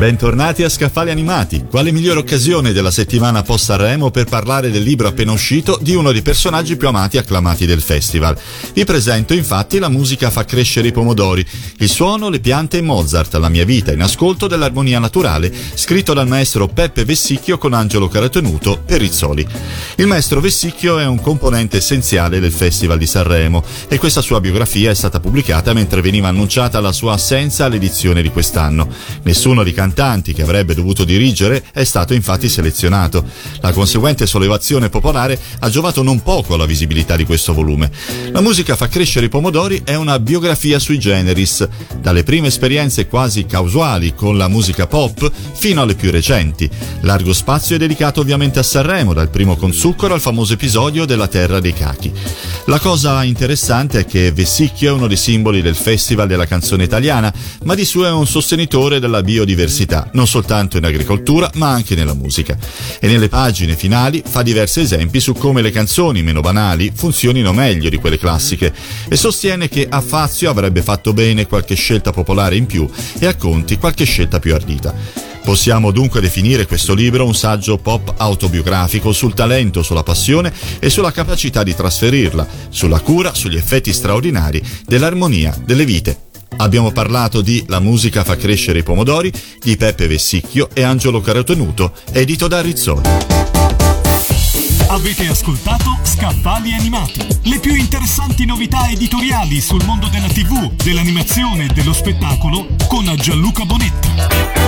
Bentornati a Scaffali Animati. Quale migliore occasione della settimana post Sanremo per parlare del libro appena uscito di uno dei personaggi più amati e acclamati del festival. Vi presento infatti La musica fa crescere i pomodori, il suono, le piante e Mozart, la mia vita in ascolto dell'armonia naturale, scritto dal maestro Peppe Vessicchio con Angelo Caratenuto e Rizzoli. Il maestro Vessicchio è un componente essenziale del Festival di Sanremo e questa sua biografia è stata pubblicata mentre veniva annunciata la sua assenza all'edizione di quest'anno. Nessuno di cantanti che avrebbe dovuto dirigere è stato infatti selezionato. La conseguente sollevazione popolare ha giovato non poco alla visibilità di questo volume. La musica fa crescere i pomodori è una biografia sui generis, dalle prime esperienze quasi casuali con la musica pop fino alle più recenti. Largo spazio è dedicato ovviamente a Sanremo, dal primo con zucchero al famoso episodio della Terra dei Cachi. La cosa interessante è che Vessicchio è uno dei simboli del Festival della canzone italiana, ma di suo è un sostenitore della biodiversità biodiversità, non soltanto in agricoltura ma anche nella musica. E nelle pagine finali fa diversi esempi su come le canzoni meno banali funzionino meglio di quelle classiche e sostiene che a Fazio avrebbe fatto bene qualche scelta popolare in più e a Conti qualche scelta più ardita. Possiamo dunque definire questo libro un saggio pop autobiografico sul talento, sulla passione e sulla capacità di trasferirla, sulla cura, sugli effetti straordinari dell'armonia delle vite Abbiamo parlato di La musica fa crescere i pomodori di Peppe Vessicchio e Angelo Caratenuto, edito da Rizzoli. Avete ascoltato Scaffali Animati, le più interessanti novità editoriali sul mondo della TV, dell'animazione e dello spettacolo con Gianluca Bonetta.